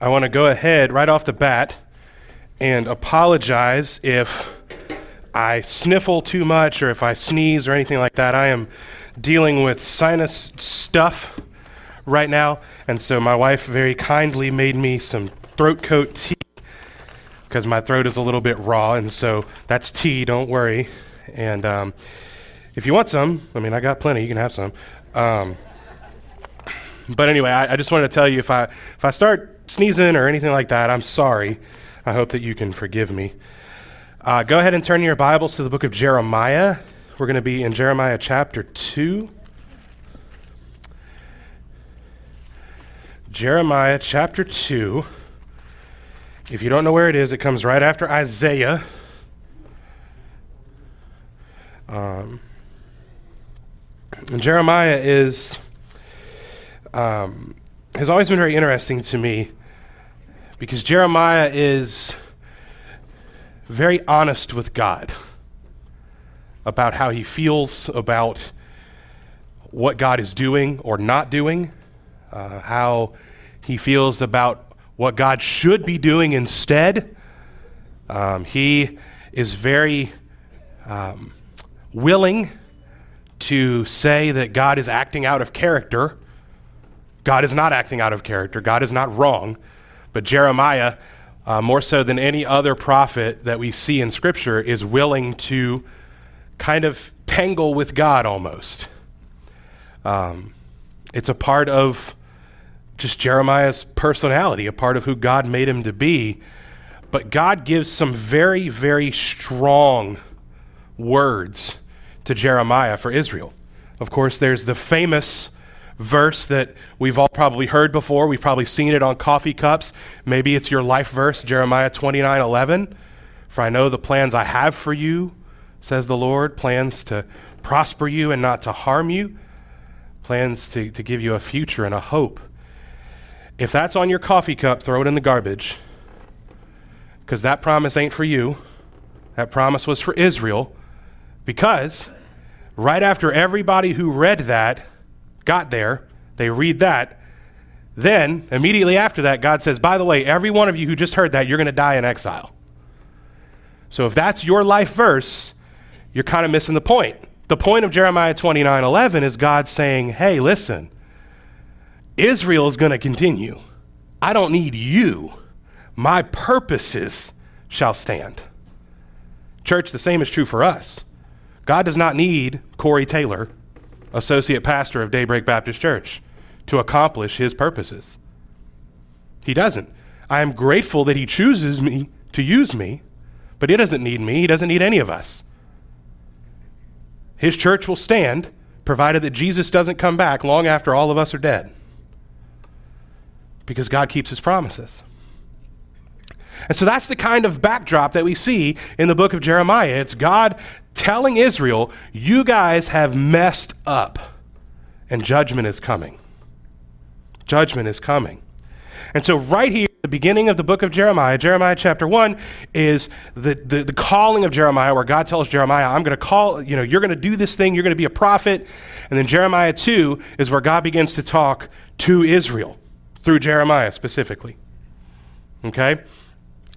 I want to go ahead right off the bat and apologize if I sniffle too much or if I sneeze or anything like that. I am dealing with sinus stuff right now, and so my wife very kindly made me some throat coat tea because my throat is a little bit raw, and so that's tea, don't worry. And um, if you want some, I mean, I got plenty, you can have some. Um, but anyway, I, I just wanted to tell you if I, if I start sneezing or anything like that, I'm sorry. I hope that you can forgive me. Uh, go ahead and turn your Bibles to the book of Jeremiah. We're going to be in Jeremiah chapter 2. Jeremiah chapter 2. If you don't know where it is, it comes right after Isaiah. Um, Jeremiah is um, has always been very interesting to me because Jeremiah is very honest with God about how he feels about what God is doing or not doing, uh, how he feels about what God should be doing instead. Um, he is very um, willing to say that God is acting out of character. God is not acting out of character. God is not wrong. But Jeremiah, uh, more so than any other prophet that we see in Scripture, is willing to kind of tangle with God almost. Um, it's a part of just Jeremiah's personality, a part of who God made him to be. But God gives some very, very strong words to Jeremiah for Israel. Of course, there's the famous verse that we've all probably heard before. We've probably seen it on coffee cups. Maybe it's your life verse, Jeremiah 29 11. For I know the plans I have for you, says the Lord plans to prosper you and not to harm you, plans to, to give you a future and a hope. If that's on your coffee cup, throw it in the garbage because that promise ain't for you. That promise was for Israel because right after everybody who read that got there, they read that. Then, immediately after that, God says, By the way, every one of you who just heard that, you're going to die in exile. So if that's your life verse, you're kind of missing the point. The point of Jeremiah 29 11 is God saying, Hey, listen, Israel is going to continue. I don't need you. My purposes shall stand. Church, the same is true for us. God does not need Corey Taylor associate pastor of Daybreak Baptist Church, to accomplish his purposes. He doesn't. I am grateful that he chooses me to use me, but he doesn't need me. He doesn't need any of us. His church will stand provided that Jesus doesn't come back long after all of us are dead. Because God keeps his promises. And so that's the kind of backdrop that we see in the book of Jeremiah. It's God telling Israel, you guys have messed up, and judgment is coming. Judgment is coming. And so, right here, the beginning of the book of Jeremiah, Jeremiah chapter 1, is the, the, the calling of Jeremiah, where God tells Jeremiah, I'm going to call, you know, you're going to do this thing, you're going to be a prophet. And then Jeremiah 2 is where God begins to talk to Israel through Jeremiah specifically. Okay?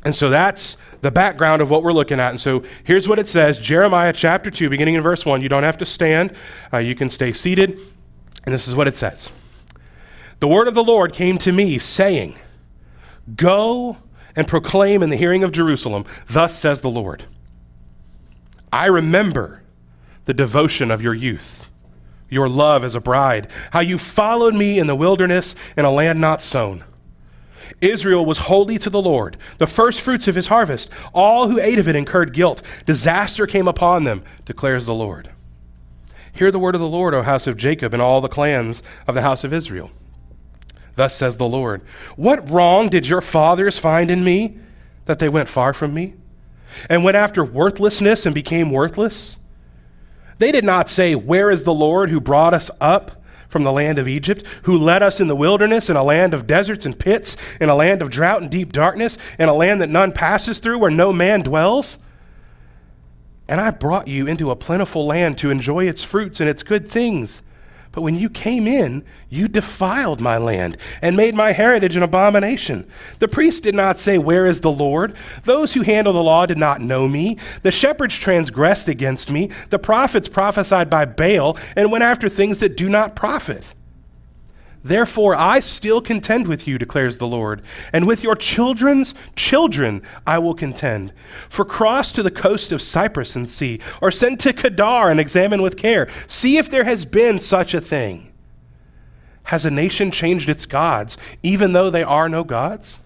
And so that's the background of what we're looking at. And so here's what it says Jeremiah chapter 2, beginning in verse 1. You don't have to stand, uh, you can stay seated. And this is what it says The word of the Lord came to me, saying, Go and proclaim in the hearing of Jerusalem, Thus says the Lord. I remember the devotion of your youth, your love as a bride, how you followed me in the wilderness in a land not sown Israel was holy to the Lord, the first fruits of his harvest. All who ate of it incurred guilt. Disaster came upon them, declares the Lord. Hear the word of the Lord, O house of Jacob, and all the clans of the house of Israel. Thus says the Lord What wrong did your fathers find in me that they went far from me and went after worthlessness and became worthless? They did not say, Where is the Lord who brought us up? From the land of Egypt, who led us in the wilderness, in a land of deserts and pits, in a land of drought and deep darkness, in a land that none passes through, where no man dwells. And I brought you into a plentiful land to enjoy its fruits and its good things. But when you came in, you defiled my land and made my heritage an abomination. The priests did not say, Where is the Lord? Those who handle the law did not know me. The shepherds transgressed against me. The prophets prophesied by Baal and went after things that do not profit. Therefore, I still contend with you, declares the Lord, and with your children's children I will contend. For cross to the coast of Cyprus and see, or send to Kedar and examine with care. See if there has been such a thing. Has a nation changed its gods, even though they are no gods?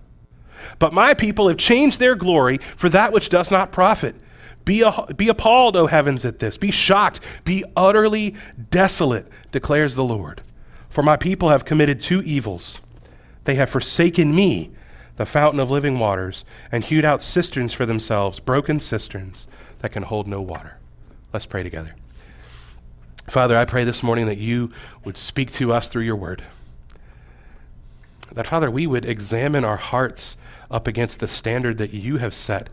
But my people have changed their glory for that which does not profit. Be, be appalled, O heavens, at this. Be shocked. Be utterly desolate, declares the Lord. For my people have committed two evils. They have forsaken me, the fountain of living waters, and hewed out cisterns for themselves, broken cisterns that can hold no water. Let's pray together. Father, I pray this morning that you would speak to us through your word. That, Father, we would examine our hearts up against the standard that you have set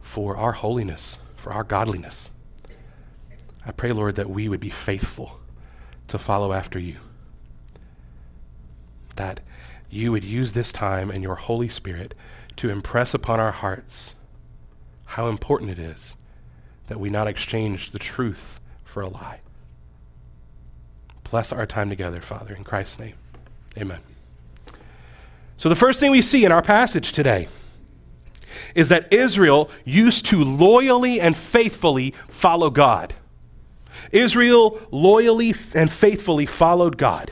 for our holiness, for our godliness. I pray, Lord, that we would be faithful to follow after you that you would use this time and your Holy Spirit to impress upon our hearts how important it is that we not exchange the truth for a lie. Bless our time together, Father, in Christ's name. Amen. So, the first thing we see in our passage today is that Israel used to loyally and faithfully follow God. Israel loyally and faithfully followed God.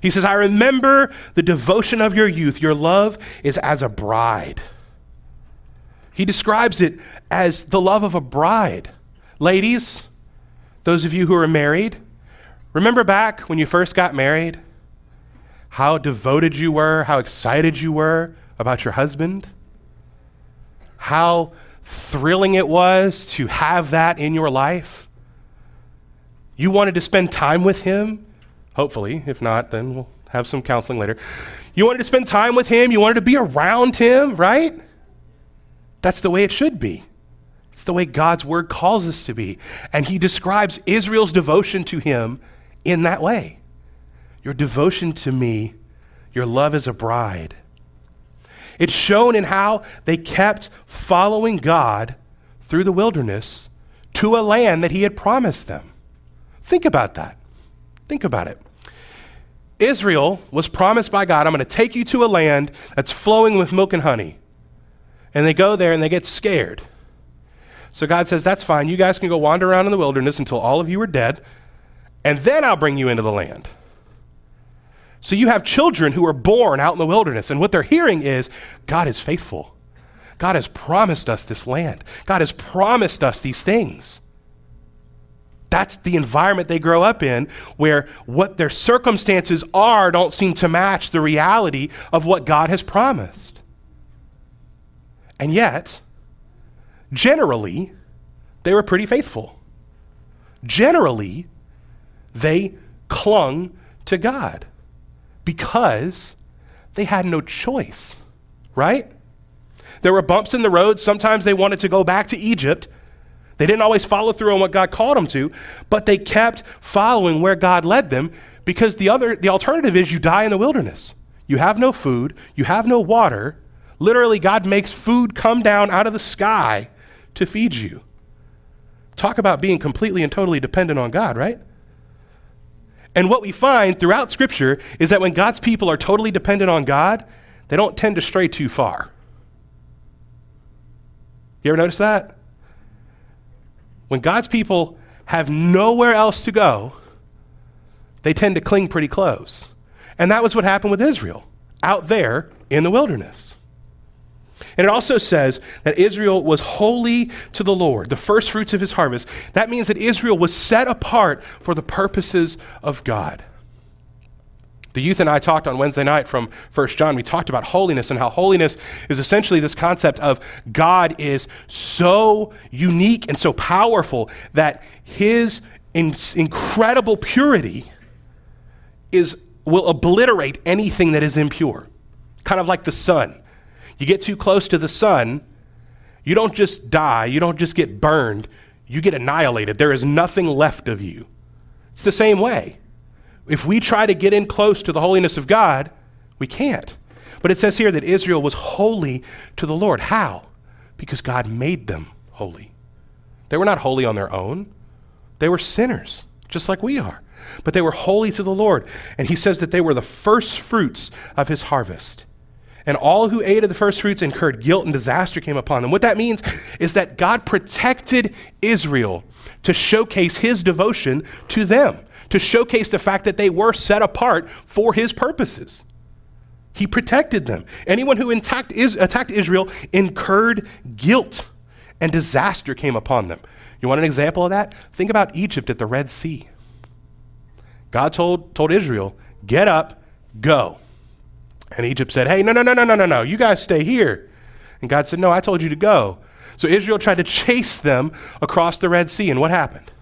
He says, I remember the devotion of your youth. Your love is as a bride. He describes it as the love of a bride. Ladies, those of you who are married, remember back when you first got married? How devoted you were, how excited you were about your husband? How thrilling it was to have that in your life? You wanted to spend time with him. Hopefully. If not, then we'll have some counseling later. You wanted to spend time with him, you wanted to be around him, right? That's the way it should be. It's the way God's word calls us to be. And he describes Israel's devotion to him in that way. Your devotion to me, your love as a bride. It's shown in how they kept following God through the wilderness to a land that he had promised them. Think about that. Think about it. Israel was promised by God, I'm going to take you to a land that's flowing with milk and honey. And they go there and they get scared. So God says, That's fine. You guys can go wander around in the wilderness until all of you are dead, and then I'll bring you into the land. So you have children who are born out in the wilderness, and what they're hearing is God is faithful. God has promised us this land, God has promised us these things. That's the environment they grow up in, where what their circumstances are don't seem to match the reality of what God has promised. And yet, generally, they were pretty faithful. Generally, they clung to God because they had no choice, right? There were bumps in the road. Sometimes they wanted to go back to Egypt they didn't always follow through on what God called them to, but they kept following where God led them because the other the alternative is you die in the wilderness. You have no food, you have no water. Literally God makes food come down out of the sky to feed you. Talk about being completely and totally dependent on God, right? And what we find throughout scripture is that when God's people are totally dependent on God, they don't tend to stray too far. You ever notice that? When God's people have nowhere else to go, they tend to cling pretty close. And that was what happened with Israel out there in the wilderness. And it also says that Israel was holy to the Lord, the first fruits of his harvest. That means that Israel was set apart for the purposes of God. The youth and I talked on Wednesday night from 1 John. We talked about holiness and how holiness is essentially this concept of God is so unique and so powerful that his in- incredible purity is will obliterate anything that is impure. Kind of like the sun. You get too close to the sun, you don't just die, you don't just get burned, you get annihilated. There is nothing left of you. It's the same way. If we try to get in close to the holiness of God, we can't. But it says here that Israel was holy to the Lord. How? Because God made them holy. They were not holy on their own, they were sinners, just like we are. But they were holy to the Lord. And he says that they were the first fruits of his harvest. And all who ate of the first fruits incurred guilt and disaster came upon them. What that means is that God protected Israel to showcase his devotion to them, to showcase the fact that they were set apart for his purposes. He protected them. Anyone who attacked, attacked Israel incurred guilt, and disaster came upon them. You want an example of that? Think about Egypt at the Red Sea. God told, told Israel, Get up, go. And Egypt said, Hey, no, no, no, no, no, no, no. You guys stay here. And God said, No, I told you to go. So Israel tried to chase them across the Red Sea. And what happened?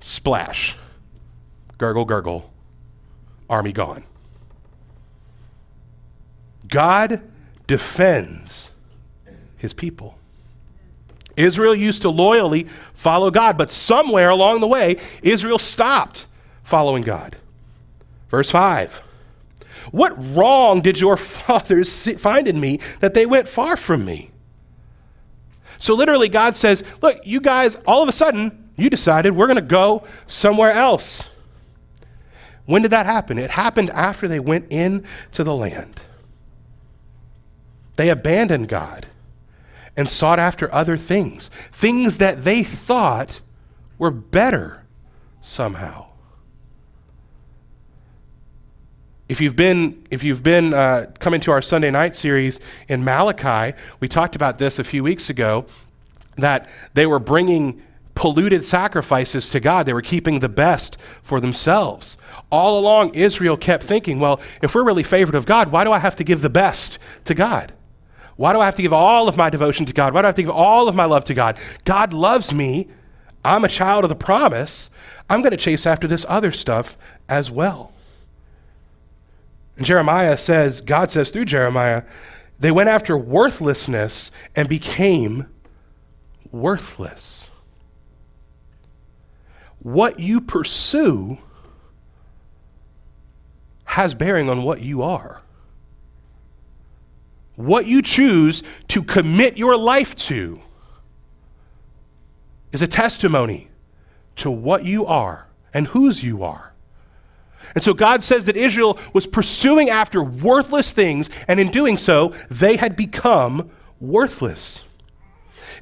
Splash. Gurgle, gurgle. Army gone. God defends his people. Israel used to loyally follow God, but somewhere along the way, Israel stopped following God. Verse 5 What wrong did your fathers find in me that they went far from me? So literally, God says, Look, you guys, all of a sudden, you decided we're going to go somewhere else. When did that happen? It happened after they went into the land. They abandoned God and sought after other things, things that they thought were better somehow. If you've been, if you've been uh, coming to our Sunday night series in Malachi, we talked about this a few weeks ago that they were bringing polluted sacrifices to God. They were keeping the best for themselves. All along, Israel kept thinking, well, if we're really favored of God, why do I have to give the best to God? Why do I have to give all of my devotion to God? Why do I have to give all of my love to God? God loves me. I'm a child of the promise. I'm going to chase after this other stuff as well. And Jeremiah says, God says through Jeremiah, they went after worthlessness and became worthless. What you pursue has bearing on what you are. What you choose to commit your life to is a testimony to what you are and whose you are. And so God says that Israel was pursuing after worthless things, and in doing so, they had become worthless.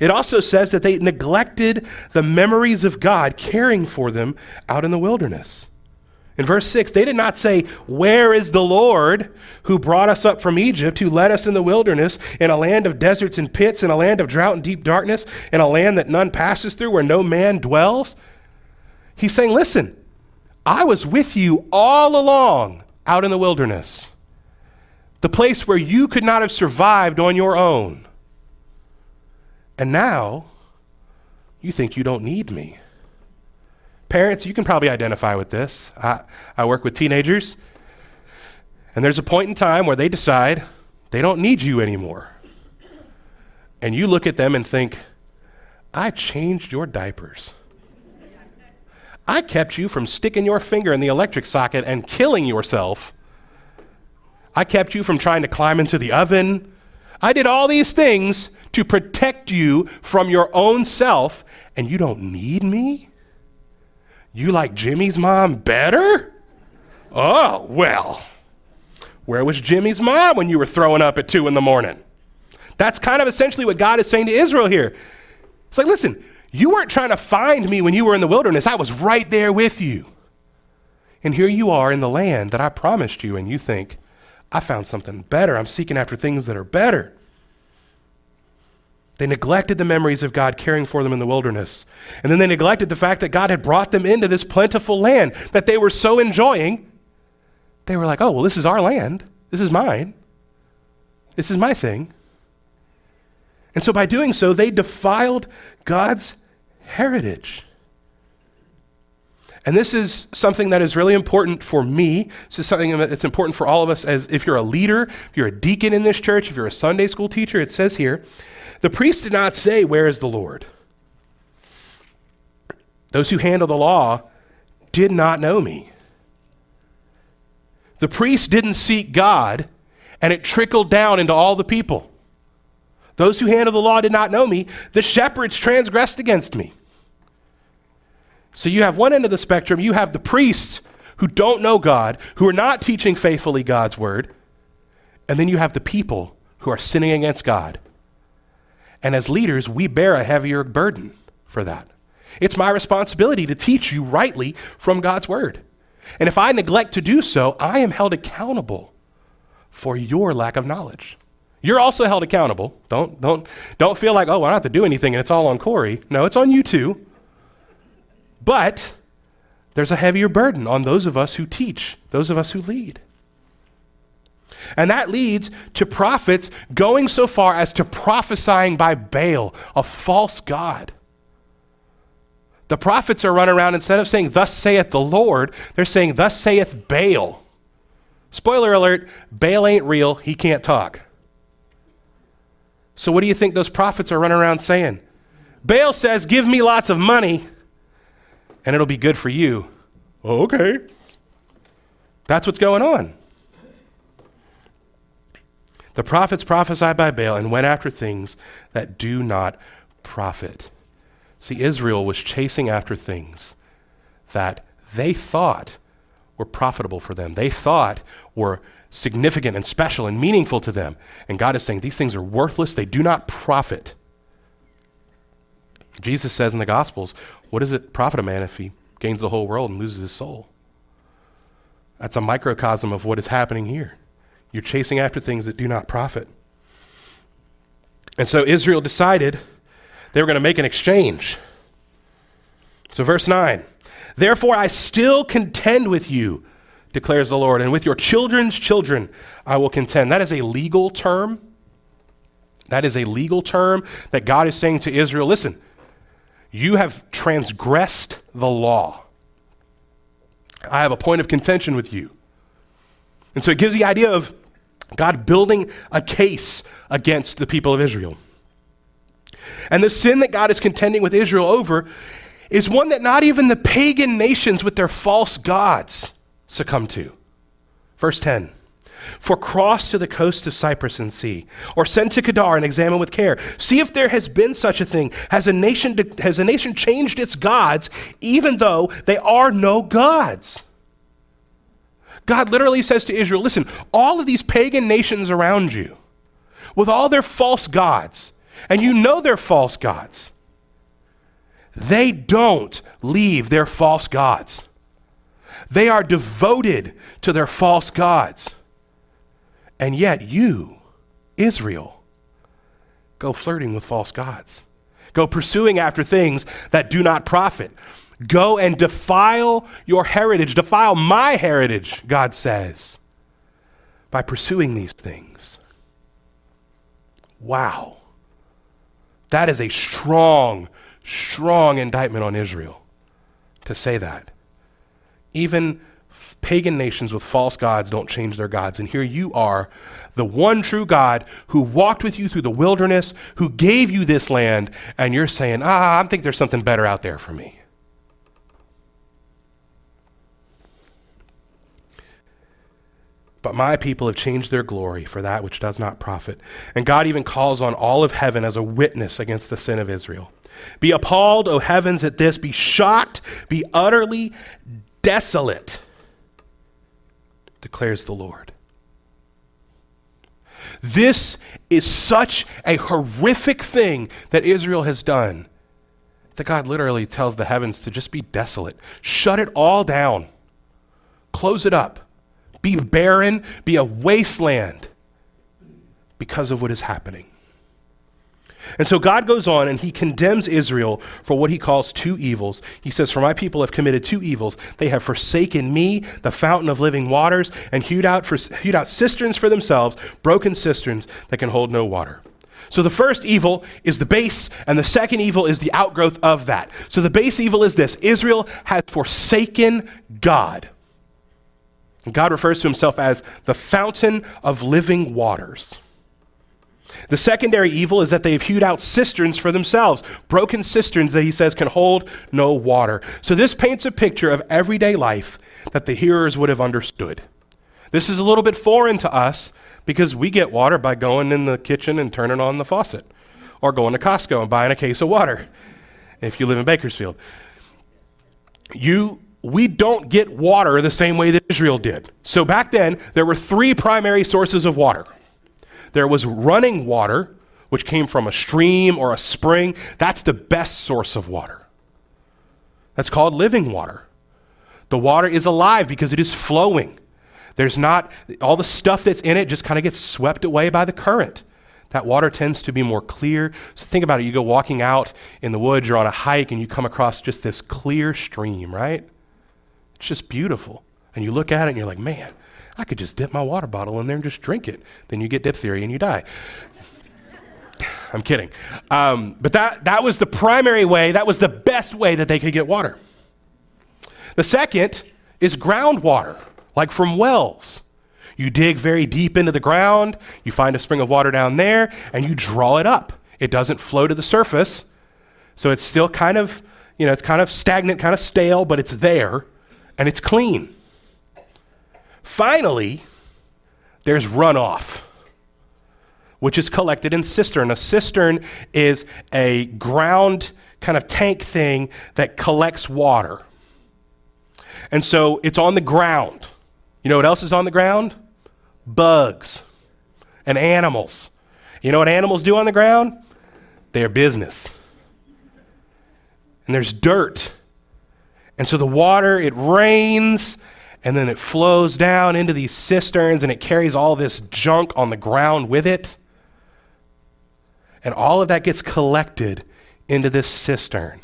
It also says that they neglected the memories of God caring for them out in the wilderness. In verse 6, they did not say, Where is the Lord who brought us up from Egypt, who led us in the wilderness, in a land of deserts and pits, in a land of drought and deep darkness, in a land that none passes through, where no man dwells? He's saying, Listen, I was with you all along out in the wilderness, the place where you could not have survived on your own. And now you think you don't need me. Parents, you can probably identify with this. I, I work with teenagers, and there's a point in time where they decide they don't need you anymore. And you look at them and think, I changed your diapers. I kept you from sticking your finger in the electric socket and killing yourself. I kept you from trying to climb into the oven. I did all these things to protect you from your own self, and you don't need me? You like Jimmy's mom better? Oh, well. Where was Jimmy's mom when you were throwing up at 2 in the morning? That's kind of essentially what God is saying to Israel here. It's like, listen, you weren't trying to find me when you were in the wilderness. I was right there with you. And here you are in the land that I promised you, and you think, I found something better. I'm seeking after things that are better. They neglected the memories of God caring for them in the wilderness. And then they neglected the fact that God had brought them into this plentiful land that they were so enjoying. They were like, oh, well, this is our land. This is mine. This is my thing. And so by doing so, they defiled God's heritage. And this is something that is really important for me. This is something that's important for all of us as if you're a leader, if you're a deacon in this church, if you're a Sunday school teacher, it says here the priest did not say, Where is the Lord? Those who handle the law did not know me. The priest didn't seek God, and it trickled down into all the people. Those who handle the law did not know me. The shepherds transgressed against me. So you have one end of the spectrum, you have the priests who don't know God, who are not teaching faithfully God's word, and then you have the people who are sinning against God. And as leaders, we bear a heavier burden for that. It's my responsibility to teach you rightly from God's word. And if I neglect to do so, I am held accountable for your lack of knowledge. You're also held accountable. Don't, don't, don't feel like, oh, I don't have to do anything and it's all on Corey. No, it's on you too. But there's a heavier burden on those of us who teach, those of us who lead. And that leads to prophets going so far as to prophesying by Baal, a false god. The prophets are running around instead of saying, Thus saith the Lord, they're saying, Thus saith Baal. Spoiler alert Baal ain't real, he can't talk. So, what do you think those prophets are running around saying? Baal says, Give me lots of money, and it'll be good for you. Oh, okay. That's what's going on. The prophets prophesied by Baal and went after things that do not profit. See, Israel was chasing after things that they thought were profitable for them. They thought were significant and special and meaningful to them. And God is saying these things are worthless, they do not profit. Jesus says in the Gospels, What does it profit a man if he gains the whole world and loses his soul? That's a microcosm of what is happening here. You're chasing after things that do not profit. And so Israel decided they were going to make an exchange. So, verse 9 Therefore, I still contend with you, declares the Lord, and with your children's children I will contend. That is a legal term. That is a legal term that God is saying to Israel listen, you have transgressed the law. I have a point of contention with you. And so it gives the idea of God building a case against the people of Israel. And the sin that God is contending with Israel over is one that not even the pagan nations with their false gods succumb to. Verse 10 For cross to the coast of Cyprus and see, or send to Kedar and examine with care. See if there has been such a thing. Has a nation, has a nation changed its gods, even though they are no gods? God literally says to Israel, listen, all of these pagan nations around you, with all their false gods, and you know they're false gods, they don't leave their false gods. They are devoted to their false gods. And yet, you, Israel, go flirting with false gods. Go pursuing after things that do not profit. Go and defile your heritage, defile my heritage, God says, by pursuing these things. Wow. That is a strong, strong indictment on Israel to say that. Even pagan nations with false gods don't change their gods. And here you are, the one true God who walked with you through the wilderness, who gave you this land, and you're saying, ah, I think there's something better out there for me. But my people have changed their glory for that which does not profit. And God even calls on all of heaven as a witness against the sin of Israel. Be appalled, O heavens, at this. Be shocked. Be utterly desolate, declares the Lord. This is such a horrific thing that Israel has done that God literally tells the heavens to just be desolate. Shut it all down. Close it up be barren, be a wasteland because of what is happening. And so God goes on and he condemns Israel for what he calls two evils. He says, For my people have committed two evils. They have forsaken me, the fountain of living waters, and hewed out, for, hewed out cisterns for themselves, broken cisterns that can hold no water. So the first evil is the base, and the second evil is the outgrowth of that. So the base evil is this Israel has forsaken God. God refers to himself as the fountain of living waters. The secondary evil is that they have hewed out cisterns for themselves, broken cisterns that he says can hold no water. So this paints a picture of everyday life that the hearers would have understood. This is a little bit foreign to us because we get water by going in the kitchen and turning on the faucet or going to Costco and buying a case of water if you live in Bakersfield. You we don't get water the same way that Israel did. So back then, there were three primary sources of water. There was running water, which came from a stream or a spring. That's the best source of water. That's called living water. The water is alive because it is flowing. There's not, all the stuff that's in it just kind of gets swept away by the current. That water tends to be more clear. So think about it. You go walking out in the woods or on a hike and you come across just this clear stream, right? It's just beautiful. And you look at it and you're like, man, I could just dip my water bottle in there and just drink it. Then you get diphtheria and you die. I'm kidding. Um, but that, that was the primary way, that was the best way that they could get water. The second is groundwater, like from wells. You dig very deep into the ground, you find a spring of water down there, and you draw it up. It doesn't flow to the surface, so it's still kind of, you know, it's kind of stagnant, kind of stale, but it's there and it's clean. Finally, there's runoff, which is collected in cistern. A cistern is a ground kind of tank thing that collects water. And so it's on the ground. You know what else is on the ground? Bugs and animals. You know what animals do on the ground? Their business. And there's dirt and so the water, it rains and then it flows down into these cisterns and it carries all this junk on the ground with it. And all of that gets collected into this cistern.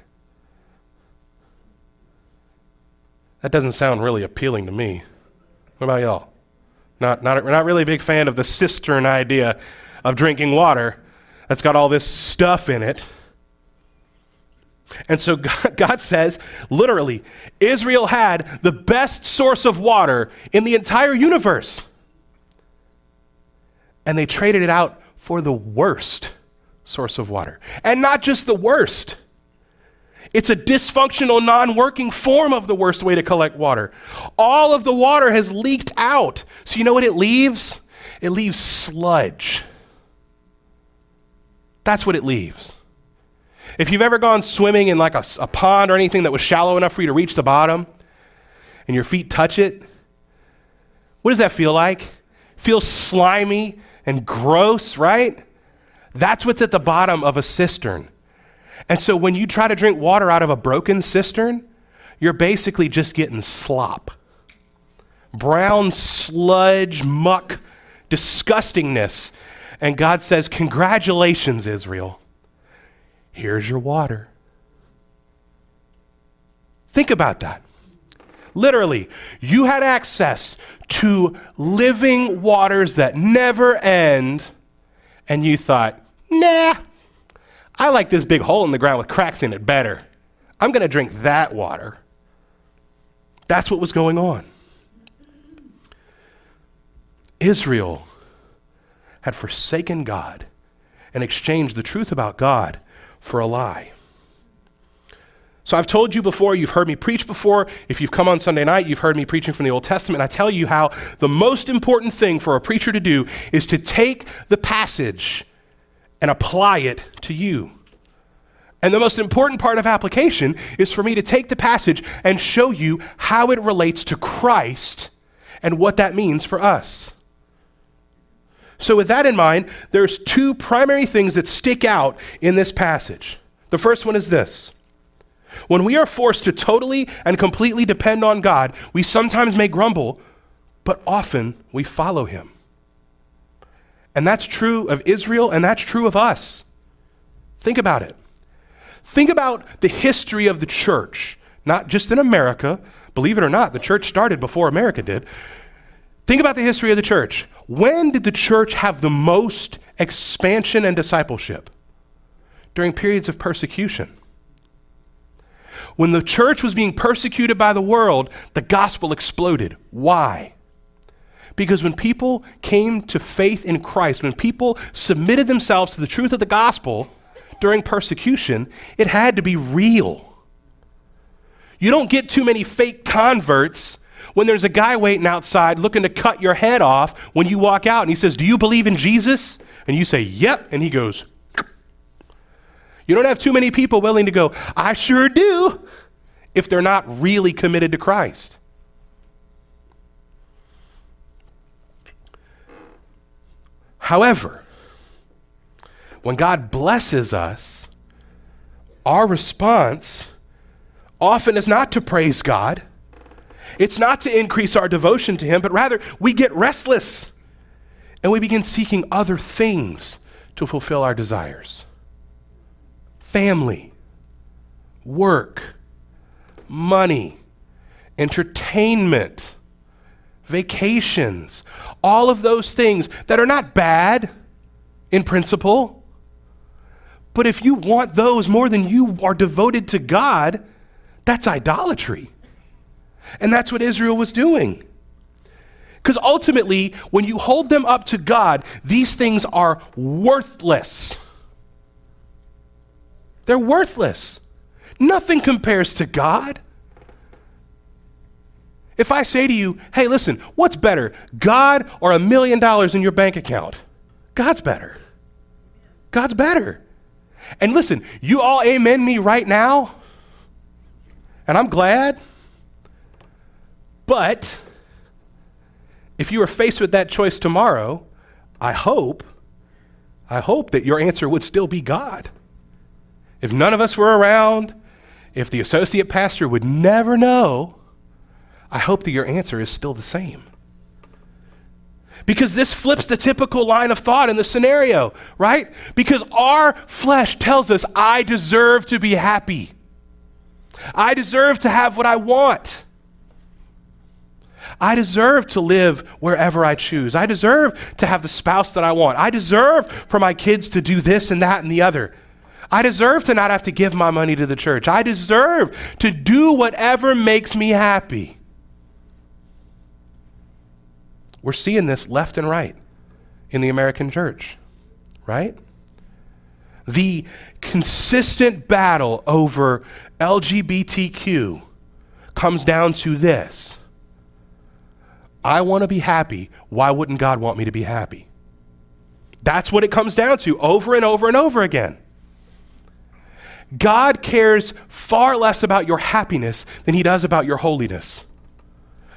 That doesn't sound really appealing to me. What about y'all? Not, not, not really a big fan of the cistern idea of drinking water that's got all this stuff in it. And so God says, literally, Israel had the best source of water in the entire universe. And they traded it out for the worst source of water. And not just the worst, it's a dysfunctional, non working form of the worst way to collect water. All of the water has leaked out. So, you know what it leaves? It leaves sludge. That's what it leaves. If you've ever gone swimming in like a, a pond or anything that was shallow enough for you to reach the bottom and your feet touch it, what does that feel like? Feels slimy and gross, right? That's what's at the bottom of a cistern. And so when you try to drink water out of a broken cistern, you're basically just getting slop. Brown sludge, muck, disgustingness. And God says, Congratulations, Israel. Here's your water. Think about that. Literally, you had access to living waters that never end, and you thought, nah, I like this big hole in the ground with cracks in it better. I'm going to drink that water. That's what was going on. Israel had forsaken God and exchanged the truth about God for a lie. So I've told you before, you've heard me preach before. If you've come on Sunday night, you've heard me preaching from the Old Testament. I tell you how the most important thing for a preacher to do is to take the passage and apply it to you. And the most important part of application is for me to take the passage and show you how it relates to Christ and what that means for us. So, with that in mind, there's two primary things that stick out in this passage. The first one is this when we are forced to totally and completely depend on God, we sometimes may grumble, but often we follow Him. And that's true of Israel, and that's true of us. Think about it. Think about the history of the church, not just in America. Believe it or not, the church started before America did. Think about the history of the church. When did the church have the most expansion and discipleship? During periods of persecution. When the church was being persecuted by the world, the gospel exploded. Why? Because when people came to faith in Christ, when people submitted themselves to the truth of the gospel during persecution, it had to be real. You don't get too many fake converts when there's a guy waiting outside looking to cut your head off when you walk out and he says, Do you believe in Jesus? And you say, Yep. And he goes, You don't have too many people willing to go, I sure do, if they're not really committed to Christ. However, when God blesses us, our response often is not to praise God. It's not to increase our devotion to Him, but rather we get restless and we begin seeking other things to fulfill our desires family, work, money, entertainment, vacations, all of those things that are not bad in principle. But if you want those more than you are devoted to God, that's idolatry. And that's what Israel was doing. Because ultimately, when you hold them up to God, these things are worthless. They're worthless. Nothing compares to God. If I say to you, hey, listen, what's better, God or a million dollars in your bank account? God's better. God's better. And listen, you all amen me right now, and I'm glad. But if you were faced with that choice tomorrow, I hope, I hope that your answer would still be God. If none of us were around, if the associate pastor would never know, I hope that your answer is still the same. Because this flips the typical line of thought in the scenario, right? Because our flesh tells us, I deserve to be happy. I deserve to have what I want. I deserve to live wherever I choose. I deserve to have the spouse that I want. I deserve for my kids to do this and that and the other. I deserve to not have to give my money to the church. I deserve to do whatever makes me happy. We're seeing this left and right in the American church, right? The consistent battle over LGBTQ comes down to this I want to be happy. Why wouldn't God want me to be happy? That's what it comes down to over and over and over again. God cares far less about your happiness than he does about your holiness.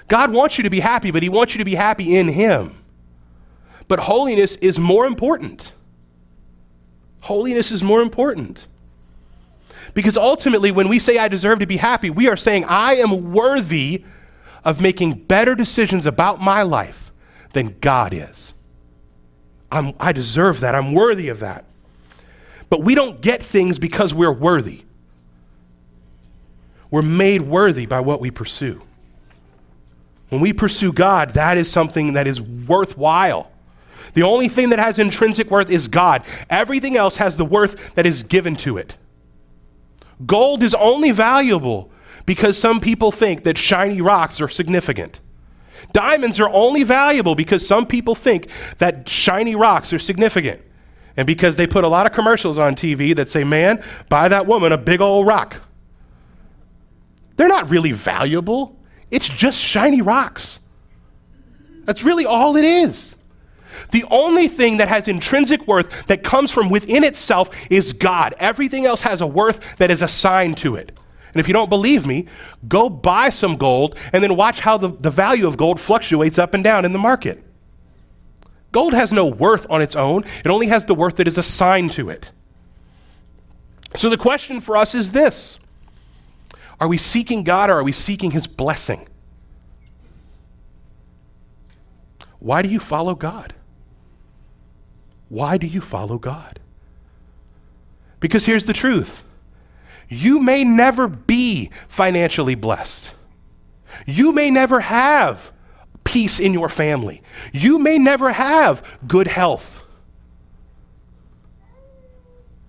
God wants you to be happy, but He wants you to be happy in Him. But holiness is more important. Holiness is more important. Because ultimately, when we say, I deserve to be happy, we are saying, I am worthy of making better decisions about my life than God is. I'm, I deserve that. I'm worthy of that. But we don't get things because we're worthy. We're made worthy by what we pursue. When we pursue God, that is something that is worthwhile. The only thing that has intrinsic worth is God. Everything else has the worth that is given to it. Gold is only valuable because some people think that shiny rocks are significant. Diamonds are only valuable because some people think that shiny rocks are significant. And because they put a lot of commercials on TV that say, man, buy that woman a big old rock. They're not really valuable. It's just shiny rocks. That's really all it is. The only thing that has intrinsic worth that comes from within itself is God. Everything else has a worth that is assigned to it. And if you don't believe me, go buy some gold and then watch how the, the value of gold fluctuates up and down in the market. Gold has no worth on its own, it only has the worth that is assigned to it. So the question for us is this are we seeking God or are we seeking His blessing? Why do you follow God? Why do you follow God? Because here's the truth you may never be financially blessed, you may never have peace in your family, you may never have good health.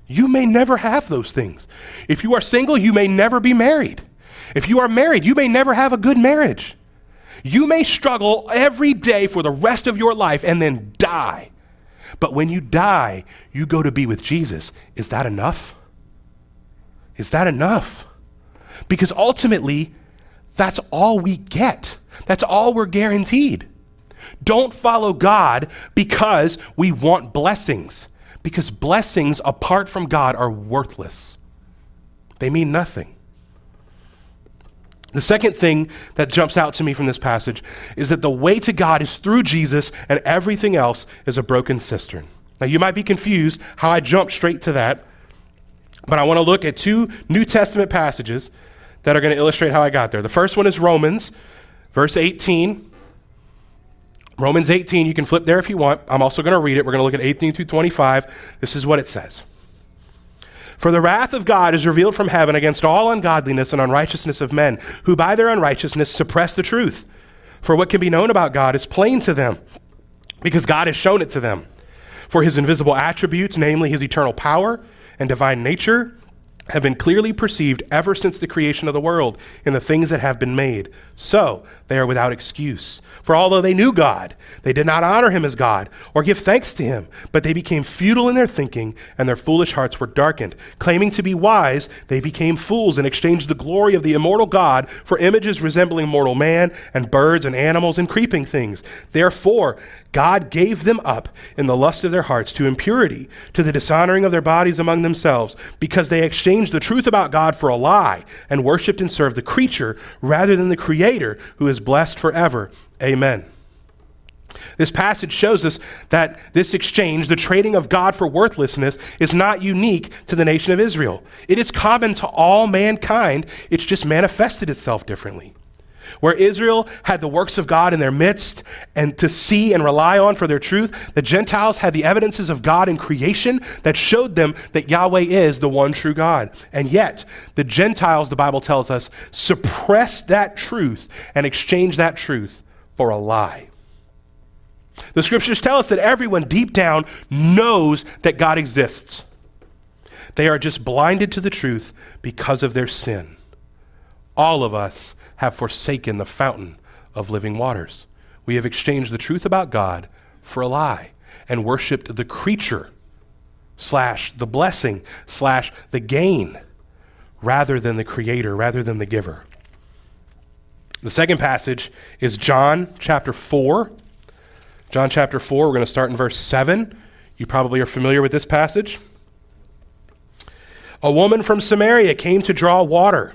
You may never have those things. If you are single, you may never be married. If you are married, you may never have a good marriage. You may struggle every day for the rest of your life and then die. But when you die, you go to be with Jesus. Is that enough? Is that enough? Because ultimately, That's all we get. That's all we're guaranteed. Don't follow God because we want blessings, because blessings apart from God are worthless. They mean nothing. The second thing that jumps out to me from this passage is that the way to God is through Jesus, and everything else is a broken cistern. Now, you might be confused how I jumped straight to that, but I want to look at two New Testament passages that are going to illustrate how I got there. The first one is Romans, verse 18. Romans 18, you can flip there if you want. I'm also going to read it. We're going to look at 18 through 25. This is what it says. For the wrath of God is revealed from heaven against all ungodliness and unrighteousness of men, who by their unrighteousness suppress the truth. For what can be known about God is plain to them, because God has shown it to them. For his invisible attributes, namely his eternal power and divine nature, have been clearly perceived ever since the creation of the world in the things that have been made. So they are without excuse. For although they knew God, they did not honor him as God or give thanks to him, but they became futile in their thinking, and their foolish hearts were darkened. Claiming to be wise, they became fools and exchanged the glory of the immortal God for images resembling mortal man and birds and animals and creeping things. Therefore, God gave them up in the lust of their hearts to impurity, to the dishonoring of their bodies among themselves, because they exchanged the truth about God for a lie and worshiped and served the creature rather than the Creator who is blessed forever. Amen. This passage shows us that this exchange, the trading of God for worthlessness, is not unique to the nation of Israel. It is common to all mankind, it's just manifested itself differently. Where Israel had the works of God in their midst and to see and rely on for their truth, the Gentiles had the evidences of God in creation that showed them that Yahweh is the one true God. And yet, the Gentiles, the Bible tells us, suppressed that truth and exchanged that truth for a lie. The scriptures tell us that everyone deep down knows that God exists. They are just blinded to the truth because of their sin. All of us have forsaken the fountain of living waters. We have exchanged the truth about God for a lie and worshiped the creature slash the blessing slash the gain rather than the creator, rather than the giver. The second passage is John chapter 4. John chapter 4, we're going to start in verse 7. You probably are familiar with this passage. A woman from Samaria came to draw water.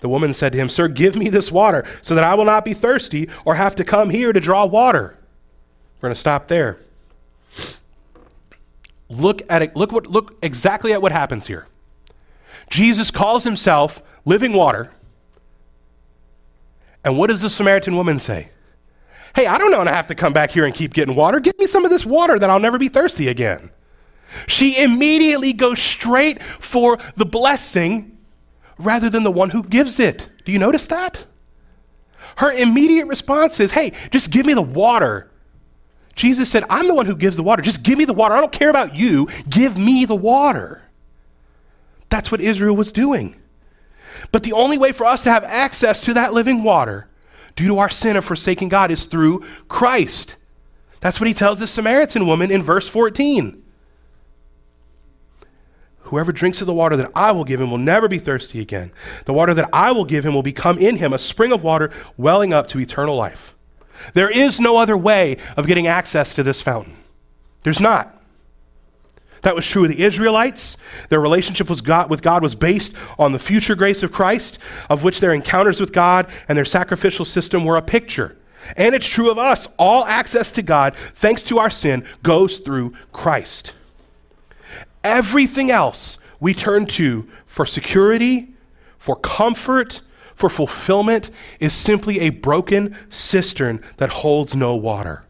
The woman said to him, Sir, give me this water so that I will not be thirsty or have to come here to draw water. We're going to stop there. Look at it. Look what look exactly at what happens here. Jesus calls himself living water. And what does the Samaritan woman say? Hey, I don't know, I have to come back here and keep getting water. Give me some of this water that I'll never be thirsty again. She immediately goes straight for the blessing rather than the one who gives it. Do you notice that? Her immediate response is, Hey, just give me the water. Jesus said, I'm the one who gives the water. Just give me the water. I don't care about you. Give me the water. That's what Israel was doing. But the only way for us to have access to that living water due to our sin of forsaking God is through Christ. That's what he tells the Samaritan woman in verse 14. Whoever drinks of the water that I will give him will never be thirsty again. The water that I will give him will become in him a spring of water welling up to eternal life. There is no other way of getting access to this fountain. There's not. That was true of the Israelites. Their relationship with God, with God was based on the future grace of Christ, of which their encounters with God and their sacrificial system were a picture. And it's true of us. All access to God, thanks to our sin, goes through Christ. Everything else we turn to for security, for comfort, for fulfillment is simply a broken cistern that holds no water.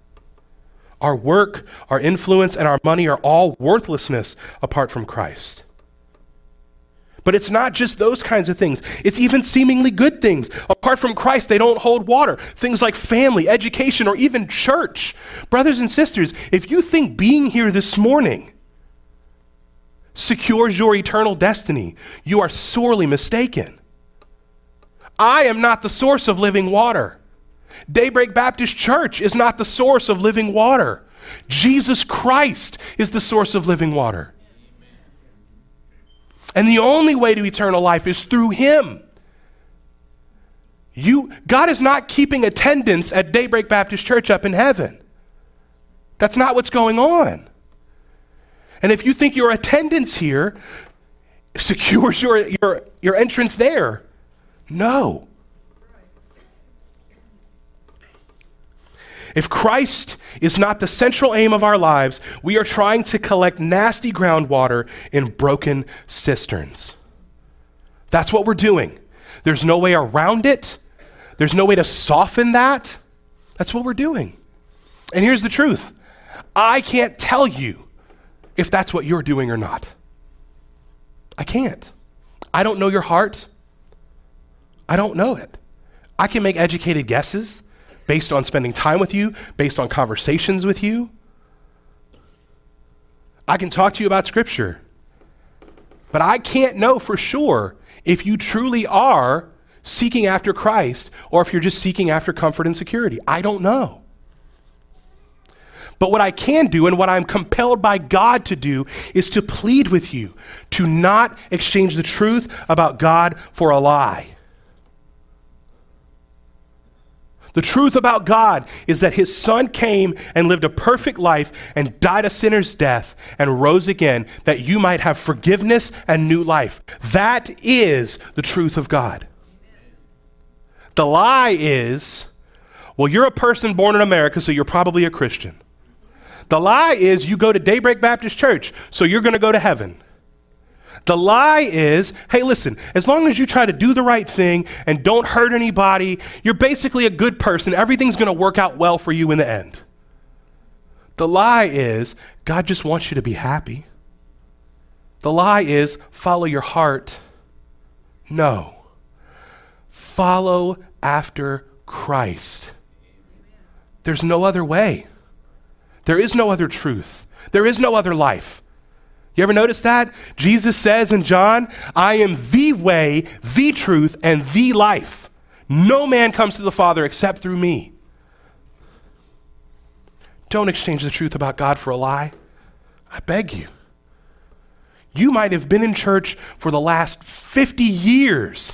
Our work, our influence, and our money are all worthlessness apart from Christ. But it's not just those kinds of things. It's even seemingly good things. Apart from Christ, they don't hold water. Things like family, education, or even church. Brothers and sisters, if you think being here this morning secures your eternal destiny, you are sorely mistaken. I am not the source of living water. Daybreak Baptist Church is not the source of living water. Jesus Christ is the source of living water. And the only way to eternal life is through him. You, God is not keeping attendance at Daybreak Baptist Church up in heaven. That's not what's going on. And if you think your attendance here secures your, your, your entrance there, no. If Christ is not the central aim of our lives, we are trying to collect nasty groundwater in broken cisterns. That's what we're doing. There's no way around it, there's no way to soften that. That's what we're doing. And here's the truth I can't tell you if that's what you're doing or not. I can't. I don't know your heart. I don't know it. I can make educated guesses based on spending time with you, based on conversations with you. I can talk to you about Scripture, but I can't know for sure if you truly are seeking after Christ or if you're just seeking after comfort and security. I don't know. But what I can do and what I'm compelled by God to do is to plead with you to not exchange the truth about God for a lie. The truth about God is that his son came and lived a perfect life and died a sinner's death and rose again that you might have forgiveness and new life. That is the truth of God. The lie is, well, you're a person born in America, so you're probably a Christian. The lie is you go to Daybreak Baptist Church, so you're going to go to heaven. The lie is hey, listen, as long as you try to do the right thing and don't hurt anybody, you're basically a good person. Everything's going to work out well for you in the end. The lie is God just wants you to be happy. The lie is follow your heart. No. Follow after Christ. There's no other way. There is no other truth. There is no other life. You ever notice that? Jesus says in John, I am the way, the truth, and the life. No man comes to the Father except through me. Don't exchange the truth about God for a lie. I beg you. You might have been in church for the last 50 years.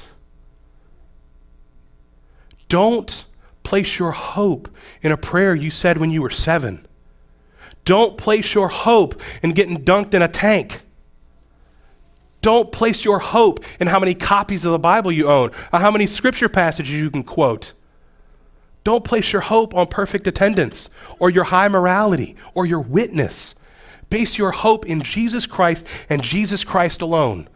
Don't place your hope in a prayer you said when you were seven. Don't place your hope in getting dunked in a tank. Don't place your hope in how many copies of the Bible you own or how many scripture passages you can quote. Don't place your hope on perfect attendance or your high morality or your witness. Base your hope in Jesus Christ and Jesus Christ alone.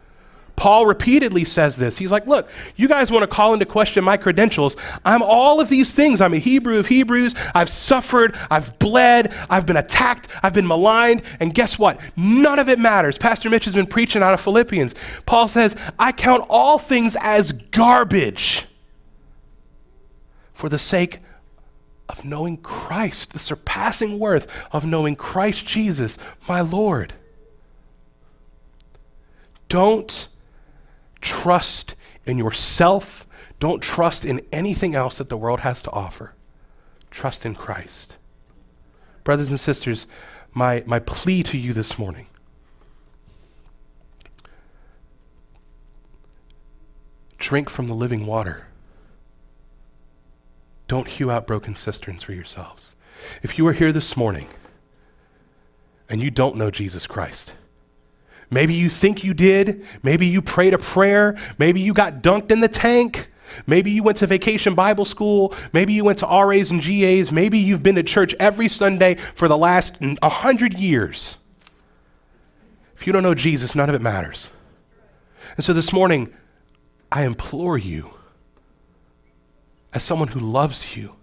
Paul repeatedly says this. He's like, Look, you guys want to call into question my credentials. I'm all of these things. I'm a Hebrew of Hebrews. I've suffered. I've bled. I've been attacked. I've been maligned. And guess what? None of it matters. Pastor Mitch has been preaching out of Philippians. Paul says, I count all things as garbage for the sake of knowing Christ, the surpassing worth of knowing Christ Jesus, my Lord. Don't trust in yourself. Don't trust in anything else that the world has to offer. Trust in Christ. Brothers and sisters, my, my plea to you this morning drink from the living water. Don't hew out broken cisterns for yourselves. If you are here this morning and you don't know Jesus Christ, Maybe you think you did. Maybe you prayed a prayer. Maybe you got dunked in the tank. Maybe you went to vacation Bible school. Maybe you went to RAs and GAs. Maybe you've been to church every Sunday for the last 100 years. If you don't know Jesus, none of it matters. And so this morning, I implore you, as someone who loves you,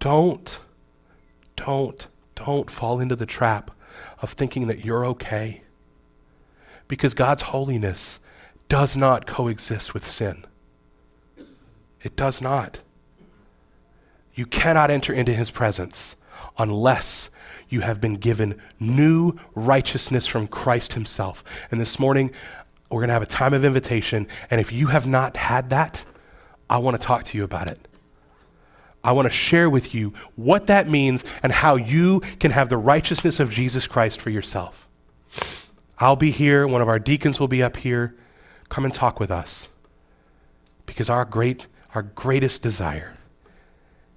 don't, don't, don't fall into the trap of thinking that you're okay. Because God's holiness does not coexist with sin. It does not. You cannot enter into his presence unless you have been given new righteousness from Christ himself. And this morning, we're going to have a time of invitation. And if you have not had that, I want to talk to you about it. I want to share with you what that means and how you can have the righteousness of Jesus Christ for yourself. I'll be here. One of our deacons will be up here. Come and talk with us. Because our great, our greatest desire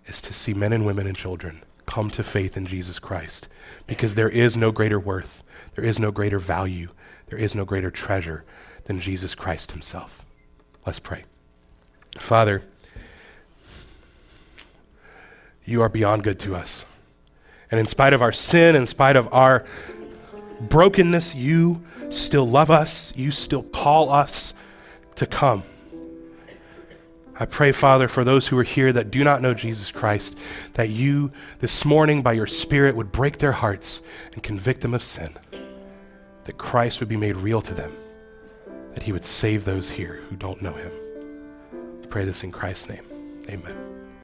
is to see men and women and children come to faith in Jesus Christ. Because there is no greater worth, there is no greater value, there is no greater treasure than Jesus Christ himself. Let's pray. Father, you are beyond good to us. And in spite of our sin, in spite of our brokenness, you still love us. You still call us to come. I pray, Father, for those who are here that do not know Jesus Christ, that you this morning by your Spirit would break their hearts and convict them of sin, that Christ would be made real to them, that he would save those here who don't know him. I pray this in Christ's name. Amen.